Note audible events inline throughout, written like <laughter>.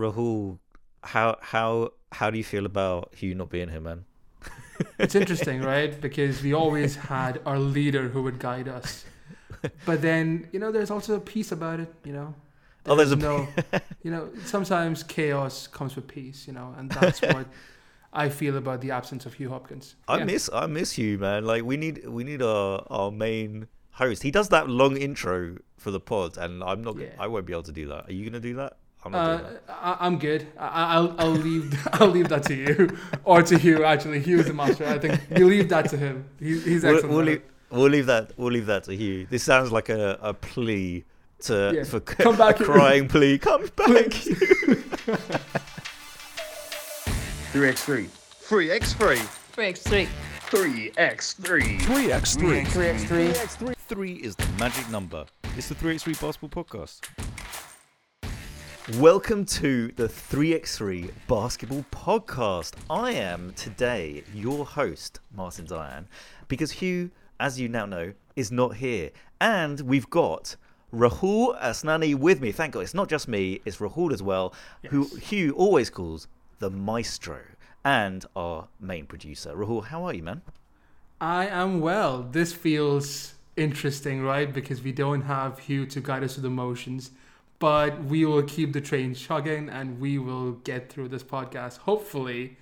Rahul, how how how do you feel about Huw not being here, man? it's interesting, right? Because we always had our leader who would guide us. But then, you know, there's also a peace about it, you know. oh, there's a no, <laughs> you know, sometimes chaos comes with peace, you know, and that's what I feel about the absence of Huw Hopkins. I Yeah. miss I miss Huw, man. Like we need we need our our main host. He does that long intro for the pod, and I'm not. Yeah. I won't be able to do that. Are you gonna do that? I'm Uh, I, I'm good. I, I'll I'll leave <laughs> I'll leave that to you <laughs> or to Huw. Actually, Huw is the master. I think you leave that to him. He, he's that. excellent. We'll, we'll, leave, we'll leave that. We'll leave that to Huw. This sounds like a, a plea to Yeah. for Come back <laughs> a here. crying plea. Come back. Three X three. Three X three. Breaks three. Three X three. 3x3. 3X3. Three is the magic number. It's the 3x3 Basketball Podcast. Welcome to the 3x3 Basketball Podcast. I am today your host, Martin Diane, because Huw, as you now know, is not here. And we've got Rahul Asnani with me. Thank God. It's not just me, it's Rahul as well, who Huw always calls the maestro and our main producer. Rahul, how are you, man? I am well. This feels interesting, right? Because we don't have Huw to guide us through the motions, but we will keep the train chugging and we will get through this podcast, hopefully,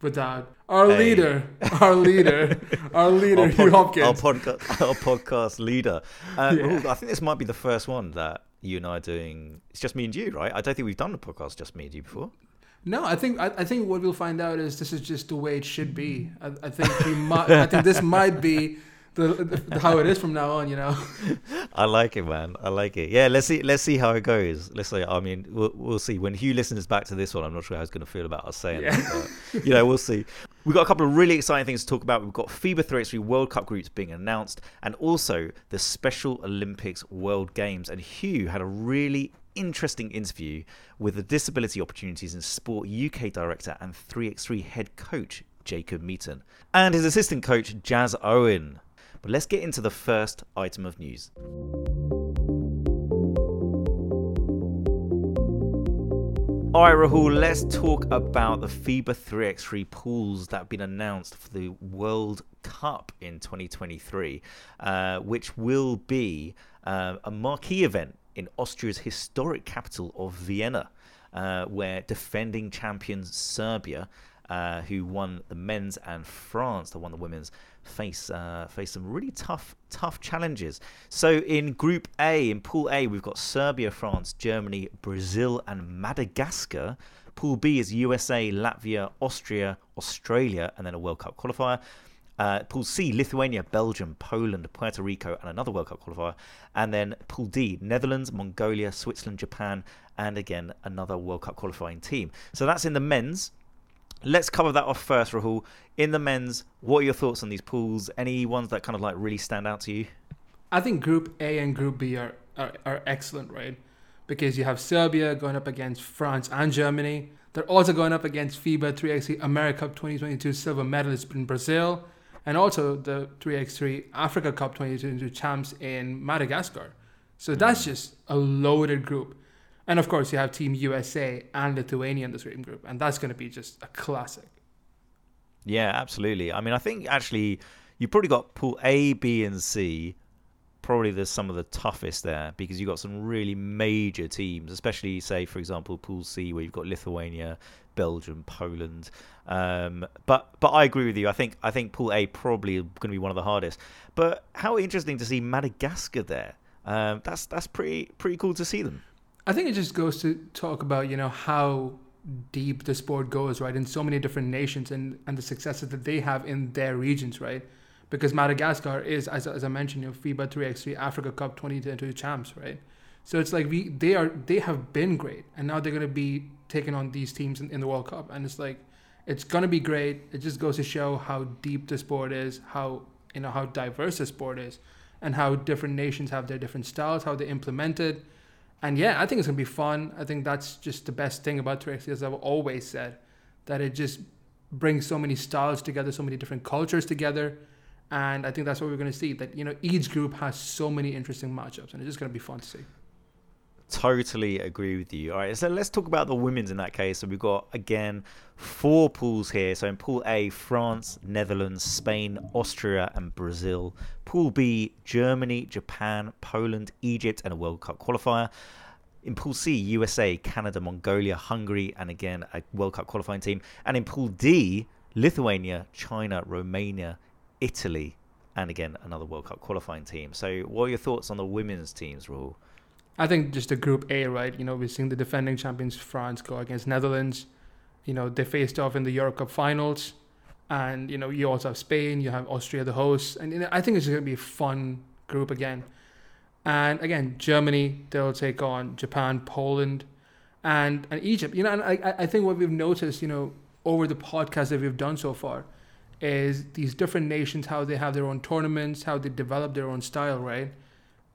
without our Hey. leader, our leader, <laughs> our leader, our, Huw Hopkins. our, podca- our podcast leader. Uh, Yeah. Rahul, I think this might be the first one that you and I are doing. It's just me and you, right? I don't think we've done a podcast just me and you before. No, I think I, I think what we'll find out is this is just the way it should be. I, I think we might. I think this might be the, the how it is from now on. You know. <laughs> I like it, man. I like it. Yeah, let's see. Let's see how it goes. Let's see. I mean, we'll, we'll see. When Huw listens back to this one, I'm not sure how he's going to feel about us saying Yeah. that. But, you know, we'll see. We've got a couple of really exciting things to talk about. We've got FIBA 3x3 World Cup groups being announced, and also the Special Olympics World Games. And Huw had a really interesting interview with the Disability Opportunities in Sport UK director and 3x3 head coach Jacob Meaton and his assistant coach Jazz Owen. But let's get into the first item of news. All right, Rahul, let's talk about the FIBA 3x3 pools that have been announced for the World Cup in 2023, uh, which will be uh, a marquee event in Austria's historic capital of Vienna, uh, where defending champions Serbia, uh, who won the men's, and France, that won the women's, face uh, face some really tough tough challenges. So in Group A, in Pool A, we've got Serbia, France, Germany, Brazil, and Madagascar. Pool B is USA, Latvia, Austria, Australia, and then a World Cup qualifier. Uh, pool C, Lithuania, Belgium, Poland, Puerto Rico, and another World Cup qualifier. And then Pool D, Netherlands, Mongolia, Switzerland, Japan, and again another World Cup qualifying team. So that's in the men's. Let's cover that off first, Rahul. In the men's, what are your thoughts on these pools? Any ones that kind of like really stand out to you? I think Group A and Group B are, are, are excellent, right? Because you have Serbia going up against France and Germany. They're also going up against FIBA 3x3 America Cup 2022 silver medalists in Brazil, and also the 3x3 Africa Cup 2022 champs in Madagascar. So that's mm. just a loaded group. And of course, you have Team USA and Lithuania in the same group, and that's going to be just a classic. Yeah, absolutely. I mean, I think actually you probably got pool A, B, and C. Probably there's some of the toughest there because you've got some really major teams, especially say for example pool C where you've got Lithuania, Belgium, Poland. Um, but but I agree with you. I think I think pool A probably going to be one of the hardest. But how interesting to see Madagascar there. Um, that's that's pretty pretty cool to see them. I think it just goes to talk about you know how deep the sport goes, right? In so many different nations and and the successes that they have in their regions, right? Because Madagascar is, as, as I mentioned, you know, FIBA 3x3 Africa Cup 2022 champs, right? So it's like we they are they have been great, and now they're gonna be taking on these teams in, in the World Cup, and it's like it's gonna be great. It just goes to show how deep the sport is, how you know how diverse the sport is, and how different nations have their different styles, how they implement it. And yeah, I think it's gonna be fun. I think that's just the best thing about 3x3, as I've always said, that it just brings so many styles together, so many different cultures together. And I think that's what we're gonna see. That you know, each group has so many interesting matchups, and it's just gonna be fun to see. Totally agree with you. All right, so let's talk about the women's in that case. So we've got again four pools here. So in Pool A, France, Netherlands, Spain, Austria, and Brazil. Pool B, Germany, Japan, Poland, Egypt, and a World Cup qualifier. In Pool C, USA, Canada, Mongolia, Hungary, and again a World Cup qualifying team. And in Pool D, Lithuania, China, Romania, Italy, and again another World Cup qualifying team. So, what are your thoughts on the women's teams, Rahul? I think just the Group A, right? You know, we're seeing the defending champions France go against Netherlands. You know, they faced off in the Euro Cup finals, and you know, you also have Spain, you have Austria, the hosts, and you know, I think it's going to be a fun group again. And again, Germany they'll take on Japan, Poland, and and Egypt. You know, and I I think what we've noticed, you know, over the podcast that we've done so far, is these different nations how they have their own tournaments, how they develop their own style, right?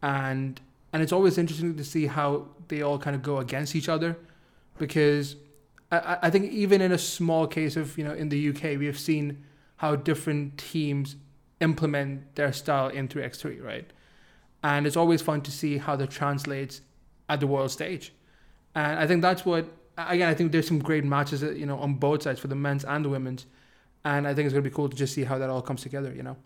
And and it's always interesting to see how they all kind of go against each other, because I I think even in a small case of you know in the UK we have seen how different teams implement their style in 3x3, right? And it's always fun to see how that translates at the world stage. And I think that's what again I think there's some great matches uh, you know on both sides for the men's and the women's and I think it's going to be cool to just see how that all comes together. You know.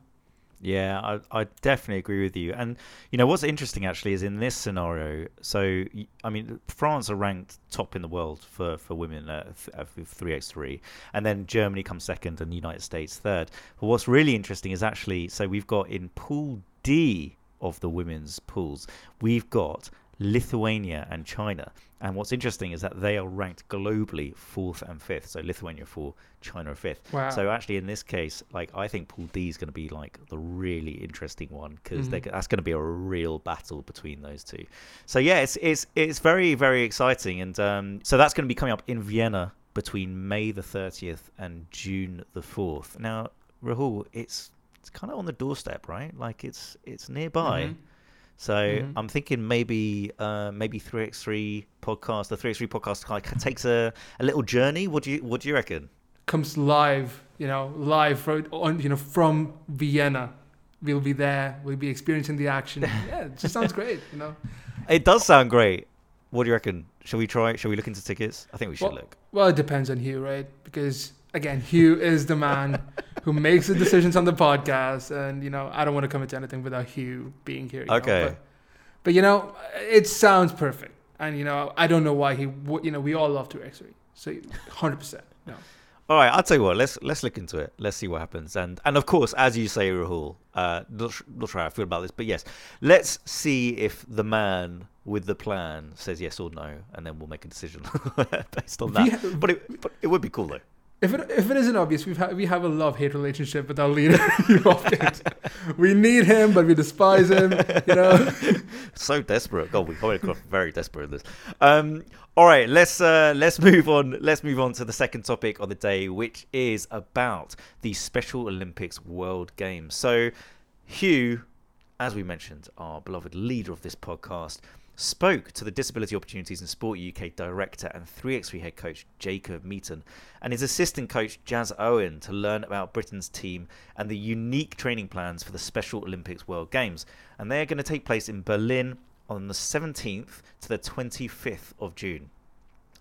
Yeah, I, I definitely agree with you. And you know what's interesting actually is in this scenario. So I mean, France are ranked top in the world for for women at three x three, and then Germany comes second and the United States third. But what's really interesting is actually so we've got in Pool D of the women's pools, we've got Lithuania and China. And what's interesting is that they are ranked globally fourth and fifth. So Lithuania four, China fifth. Wow. So actually, in this case, like I think Pool D is going to be like the really interesting one because mm-hmm. that's going to be a real battle between those two. So yeah, it's it's it's very very exciting, and um, so that's going to be coming up in Vienna between May the thirtieth and June the fourth. Now, Rahul, it's it's kind of on the doorstep, right? Like it's it's nearby. Mm-hmm so mm-hmm. I'm thinking maybe uh, maybe 3x3 podcast, the 3x3 podcast like takes a, a little journey. What do you what do you reckon? Comes live, you know, live from on you know from Vienna. We'll be there. We'll be experiencing the action. <laughs> Yeah, it just sounds great, you know. It does sound great. What do you reckon? Shall we try? Shall we look into tickets? I think we should well, look. Well, it depends on Huw, right? Because again, Huw is the man who makes the decisions on the podcast, and you know, I don't want to commit to anything without Huw being here. okay. Know? But, but you know, it sounds perfect, and you know, I don't know why he. You know, we all love to X-ray, so hundred percent. No. All right, I'll tell you what. Let's let's look into it. Let's see what happens. And and of course, as you say, Rahul, uh, not, not sure how I feel about this, but yes, let's see if the man with the plan says yes or no, and then we'll make a decision <laughs> based on that. Yeah. But it but it would be cool though. If it, if it isn't obvious, we've ha- we have a love hate relationship with our leader. <laughs> we need him, but we despise him. You know, <laughs> so desperate. God, we across very desperate in this. Um, all right, let's uh, let's move on. Let's move on to the second topic of the day, which is about the Special Olympics World Games. So, Huw, as we mentioned, our beloved leader of this podcast spoke to the Disability Opportunities in Sport UK director and 3x3 head coach Jacob Meaton and his assistant coach Jazz Owen to learn about Britain's team and the unique training plans for the Special Olympics World Games. And they are going to take place in Berlin on the 17th to the 25th of June.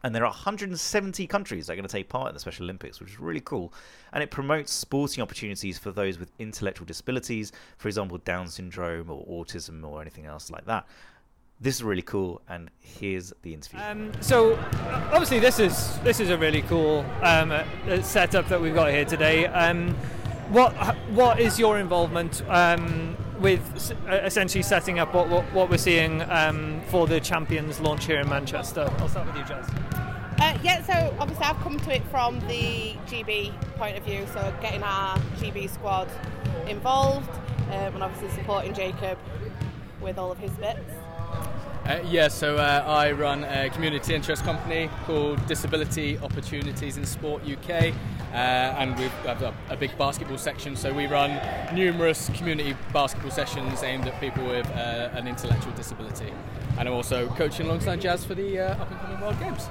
And there are 170 countries that are going to take part in the Special Olympics, which is really cool. And it promotes sporting opportunities for those with intellectual disabilities, for example, Down syndrome or autism or anything else like that this is really cool and here's the interview. Um, so obviously this is this is a really cool um, uh, setup that we've got here today. Um, what what is your involvement um, with essentially setting up what, what, what we're seeing um, for the champions launch here in manchester? I'll start with you jazz uh, yeah, so obviously I've come to it from the GB point of view, so getting our GB squad involved um, and obviously supporting Jacob with all of his bits. Uh, yeah, so uh, I run a community interest company called Disability Opportunities in Sport UK, uh, and we have a, a, big basketball section. So we run numerous community basketball sessions aimed at people with uh, an intellectual disability, and I'm also coaching alongside Jazz for the uh, up and coming World Games.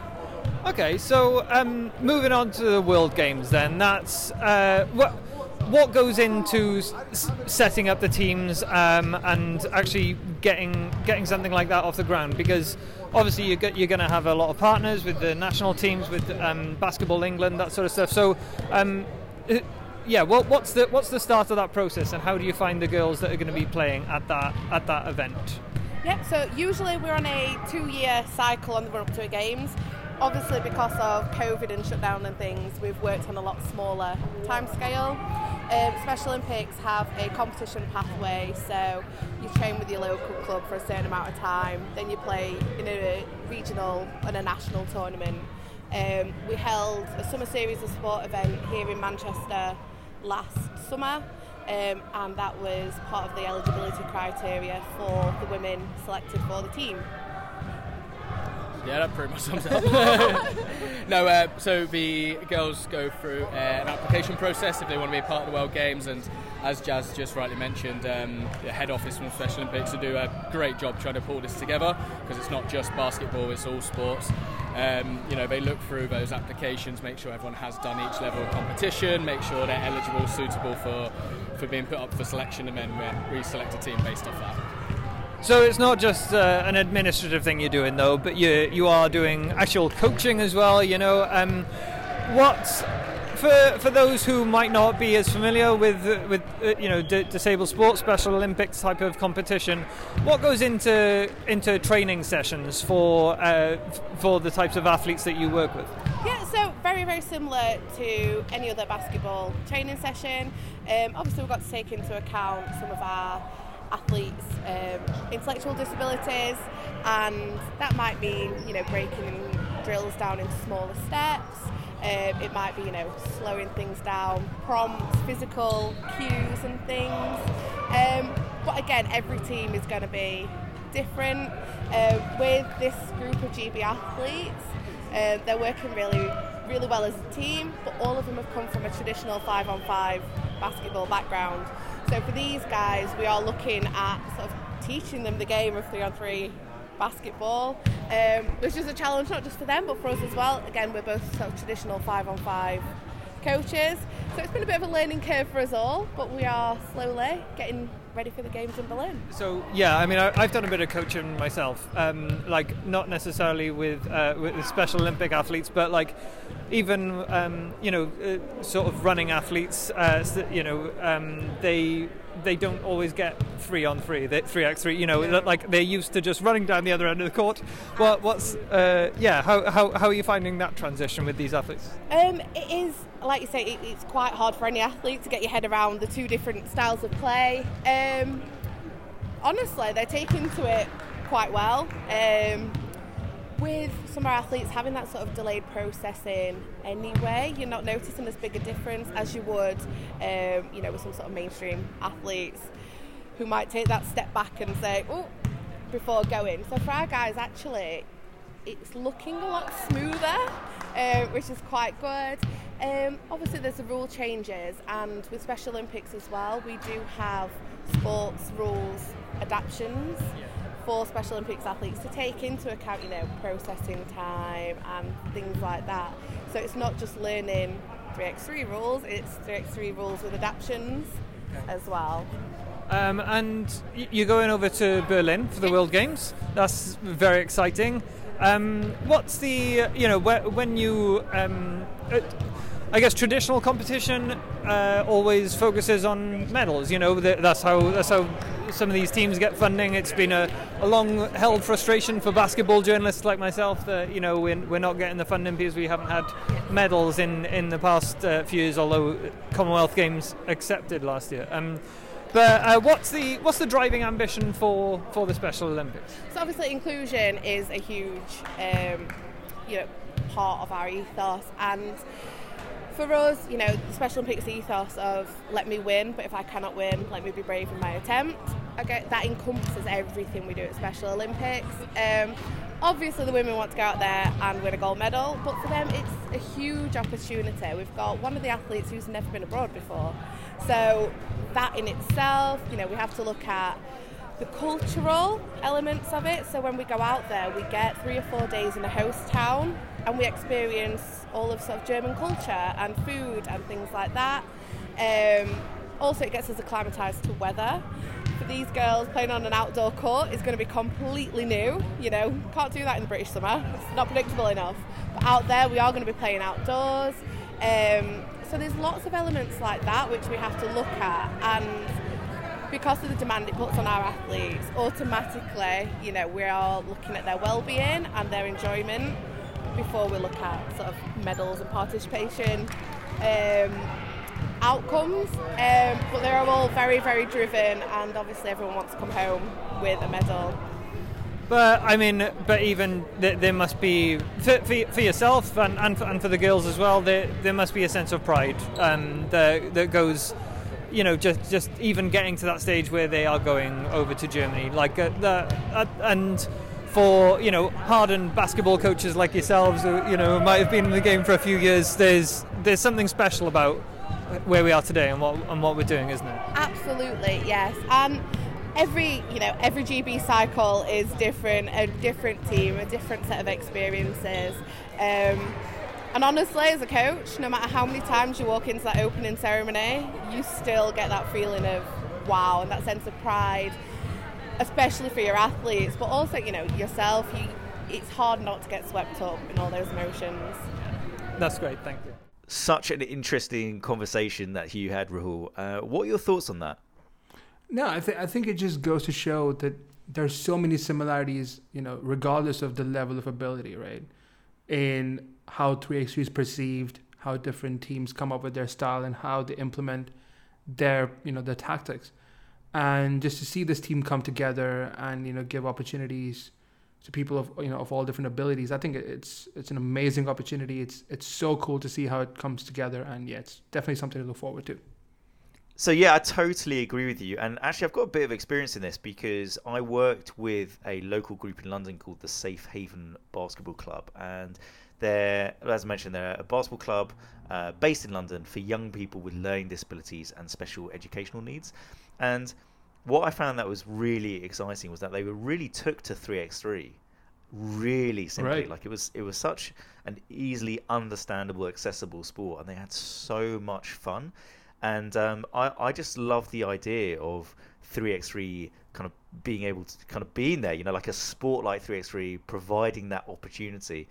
Okay, so um, moving on to the World Games, then that's uh, what what goes into s- setting up the teams um, and actually getting getting something like that off the ground? Because obviously you're, you're going to have a lot of partners with the national teams, with um, Basketball England, that sort of stuff. So, um, uh, yeah, what, what's the what's the start of that process, and how do you find the girls that are going to be playing at that at that event? Yep, so usually we're on a two year cycle on the run up to games. Obviously, because of COVID and shutdown and things, we've worked on a lot smaller time scale. Um, Special Olympics have a competition pathway, so you train with your local club for a certain amount of time, then you play in a regional and a national tournament. Um, we held a summer series of sport event here in Manchester last summer, um, and that was part of the eligibility criteria for the women selected for the team. Yeah, that pretty much sums it up. <laughs> no, uh, so the girls go through uh, an application process if they want to be a part of the World Games, and as Jazz just rightly mentioned, um, the head office from the Special Olympics to do a great job trying to pull this together because it's not just basketball; it's all sports. Um, you know, they look through those applications, make sure everyone has done each level of competition, make sure they're eligible, suitable for for being put up for selection, and then we select a team based off that. So it's not just uh, an administrative thing you're doing, though, but you you are doing actual coaching as well. You know, um, what for for those who might not be as familiar with with uh, you know d- disabled sports, Special Olympics type of competition, what goes into into training sessions for uh, for the types of athletes that you work with? Yeah, so very, very similar to any other basketball training session. Um, obviously, we've got to take into account some of our athletes' um, intellectual disabilities, and that might mean, you know, breaking drills down into smaller steps. Um, it might be, you know, slowing things down, prompts, physical cues, and things. Um, but again, every team is going to be different. Uh, with this group of GB athletes, uh, they're working really, really well as a team, but all of them have come from a traditional five-on-five basketball background. So for these guys, we are looking at sort of teaching them the game of three-on-three basketball, um, which is a challenge not just for them but for us as well. Again, we're both sort of traditional five-on-five coaches, so it's been a bit of a learning curve for us all, but we are slowly getting ready for the games in Berlin. So yeah, I mean, I, I've done a bit of coaching myself. Um, like not necessarily with uh, with Special Olympic athletes, but like even um, you know, uh, sort of running athletes. Uh, you know, um, they they don't always get three on three, they- three x three. You know, like they're used to just running down the other end of the court. What what's uh, yeah? How, how how are you finding that transition with these athletes? Um, it is, like you say, it, it's quite hard for any athlete to get your head around the two different styles of play. Um, honestly, they're taking to it quite well. Um, with some of our athletes having that sort of delayed processing anyway, you're not noticing as big a difference as you would, um, you know, with some sort of mainstream athletes who might take that step back and say, oh, before going. So for our guys, actually, it's looking a lot smoother, uh, which is quite good. Um, obviously, there's the rule changes, and with Special Olympics as well, we do have sports rules adaptations for Special Olympics athletes to take into account, you know, processing time and things like that. So it's not just learning 3x3 rules, it's 3x3 rules with adaptions as well. Um, and you're going over to Berlin for the World Games. That's very exciting. Um, what's the you know when you um, I guess traditional competition uh, always focuses on medals. You know th- that's how that's how some of these teams get funding. It's been a, a long held frustration for basketball journalists like myself that you know we're, we're not getting the funding because we haven't had medals in in the past uh, few years. Although Commonwealth Games accepted last year. Um, but uh, what's the what's the driving ambition for, for the Special Olympics? So obviously inclusion is a huge, um, you know, part of our ethos, and for us, you know, the Special Olympics ethos of let me win, but if I cannot win, let me be brave in my attempt. Okay, that encompasses everything we do at Special Olympics. Um, obviously, the women want to go out there and win a gold medal, but for them, it's a huge opportunity. We've got one of the athletes who's never been abroad before, so that in itself, you know, we have to look at the cultural elements of it. So when we go out there, we get three or four days in a host town and we experience all of sort of German culture and food and things like that. Um, also, it gets us acclimatised to weather. For these girls, playing on an outdoor court is going to be completely new. You know, can't do that in the British summer. It's not predictable enough. But out there, we are going to be playing outdoors. Um, so there's lots of elements like that which we have to look at, and because of the demand it puts on our athletes, automatically, you know, we are looking at their well-being and their enjoyment before we look at sort of medals and participation um, outcomes. Um, but they're all very, very driven, and obviously everyone wants to come home with a medal. But I mean, but even th- there must be for, for, for yourself and, and for, and for the girls as well. There there must be a sense of pride um, that that goes, you know, just just even getting to that stage where they are going over to Germany, like uh, the uh, and for you know hardened basketball coaches like yourselves, who you know might have been in the game for a few years. There's there's something special about where we are today and what and what we're doing, isn't it? Absolutely, yes. And every you know every GB cycle is different, a different team, a different set of experiences. Um, and honestly, as a coach, no matter how many times you walk into that opening ceremony, you still get that feeling of wow and that sense of pride, especially for your athletes, but also you know yourself. You, it's hard not to get swept up in all those emotions. That's great. Thank you. Such an interesting conversation that you had, Rahul. Uh, what are your thoughts on that? No, I think I think it just goes to show that there's so many similarities, you know, regardless of the level of ability, right? In how 3x3 is perceived, how different teams come up with their style and how they implement their, you know, their tactics. And just to see this team come together and, you know, give opportunities to people of you know of all different abilities. I think it's it's an amazing opportunity. It's it's so cool to see how it comes together and yeah, it's definitely something to look forward to. So yeah, I totally agree with you. And actually, I've got a bit of experience in this because I worked with a local group in London called the Safe Haven Basketball Club, and they're, as I mentioned, they're a basketball club uh, based in London for young people with learning disabilities and special educational needs. And what I found that was really exciting was that they were really took to 3x3 really simply. Right. like it was it was such an easily understandable accessible sport and they had so much fun. And um, I, I just love the idea of 3x3 kind of being able to kind of being there you know like a sport like 3x3 providing that opportunity.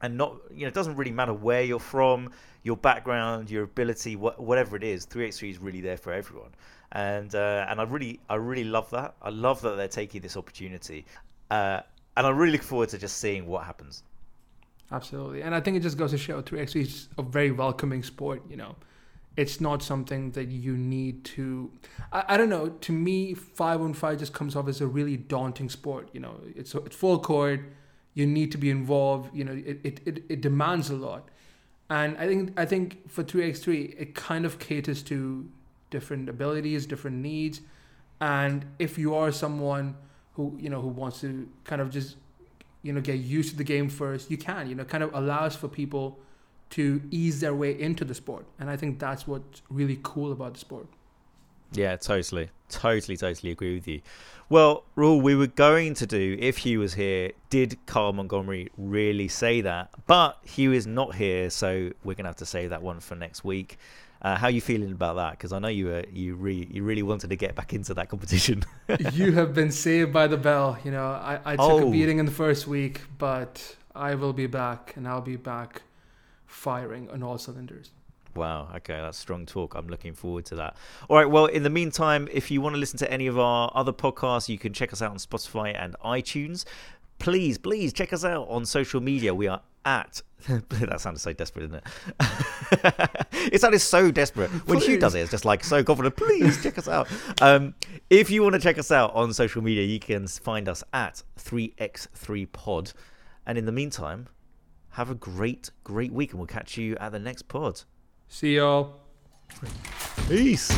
And not you know it doesn't really matter where you're from your background your ability wh- whatever it is 3x3 is really there for everyone and uh, and I really I really love that I love that they're taking this opportunity uh, and I really look forward to just seeing what happens Absolutely. And I think it just goes to show 3x3 is a very welcoming sport, you know. It's not something that you need to I, I don't know, to me 5 on 5 just comes off as a really daunting sport, you know. It's it's full court, you need to be involved, you know, it, it, it, it demands a lot. And I think I think for 3x3 it kind of caters to different abilities, different needs. And if you are someone who, you know, who wants to kind of just you know get used to the game first you can you know kind of allows for people to ease their way into the sport and i think that's what's really cool about the sport Yeah, totally. Totally, totally agree with you. Well, Rahul, we were going to do, if Huw was here, did Carl Montgomery really say that? But Huw is not here, so we're going to have to save that one for next week. Uh, how are you feeling about that? Because I know you were, you really you really wanted to get back into that competition. <laughs> you have been saved by the bell you know i, I took Oh. a beating in the first week but i will be back and i'll be back firing on all cylinders Wow. Okay, that's strong talk. I'm looking forward to that. All right. Well, in the meantime, if you want to listen to any of our other podcasts, you can check us out on Spotify and iTunes. Please, please check us out on social media. We are at. <laughs> that sounded so desperate, didn't it? <laughs> it sounded so desperate when Huw does it. It's just like so confident. Please check us out. Um, if you want to check us out on social media, you can find us at 3x3pod. And in the meantime, have a great, great week, and we'll catch you at the next pod. see y'all Peace.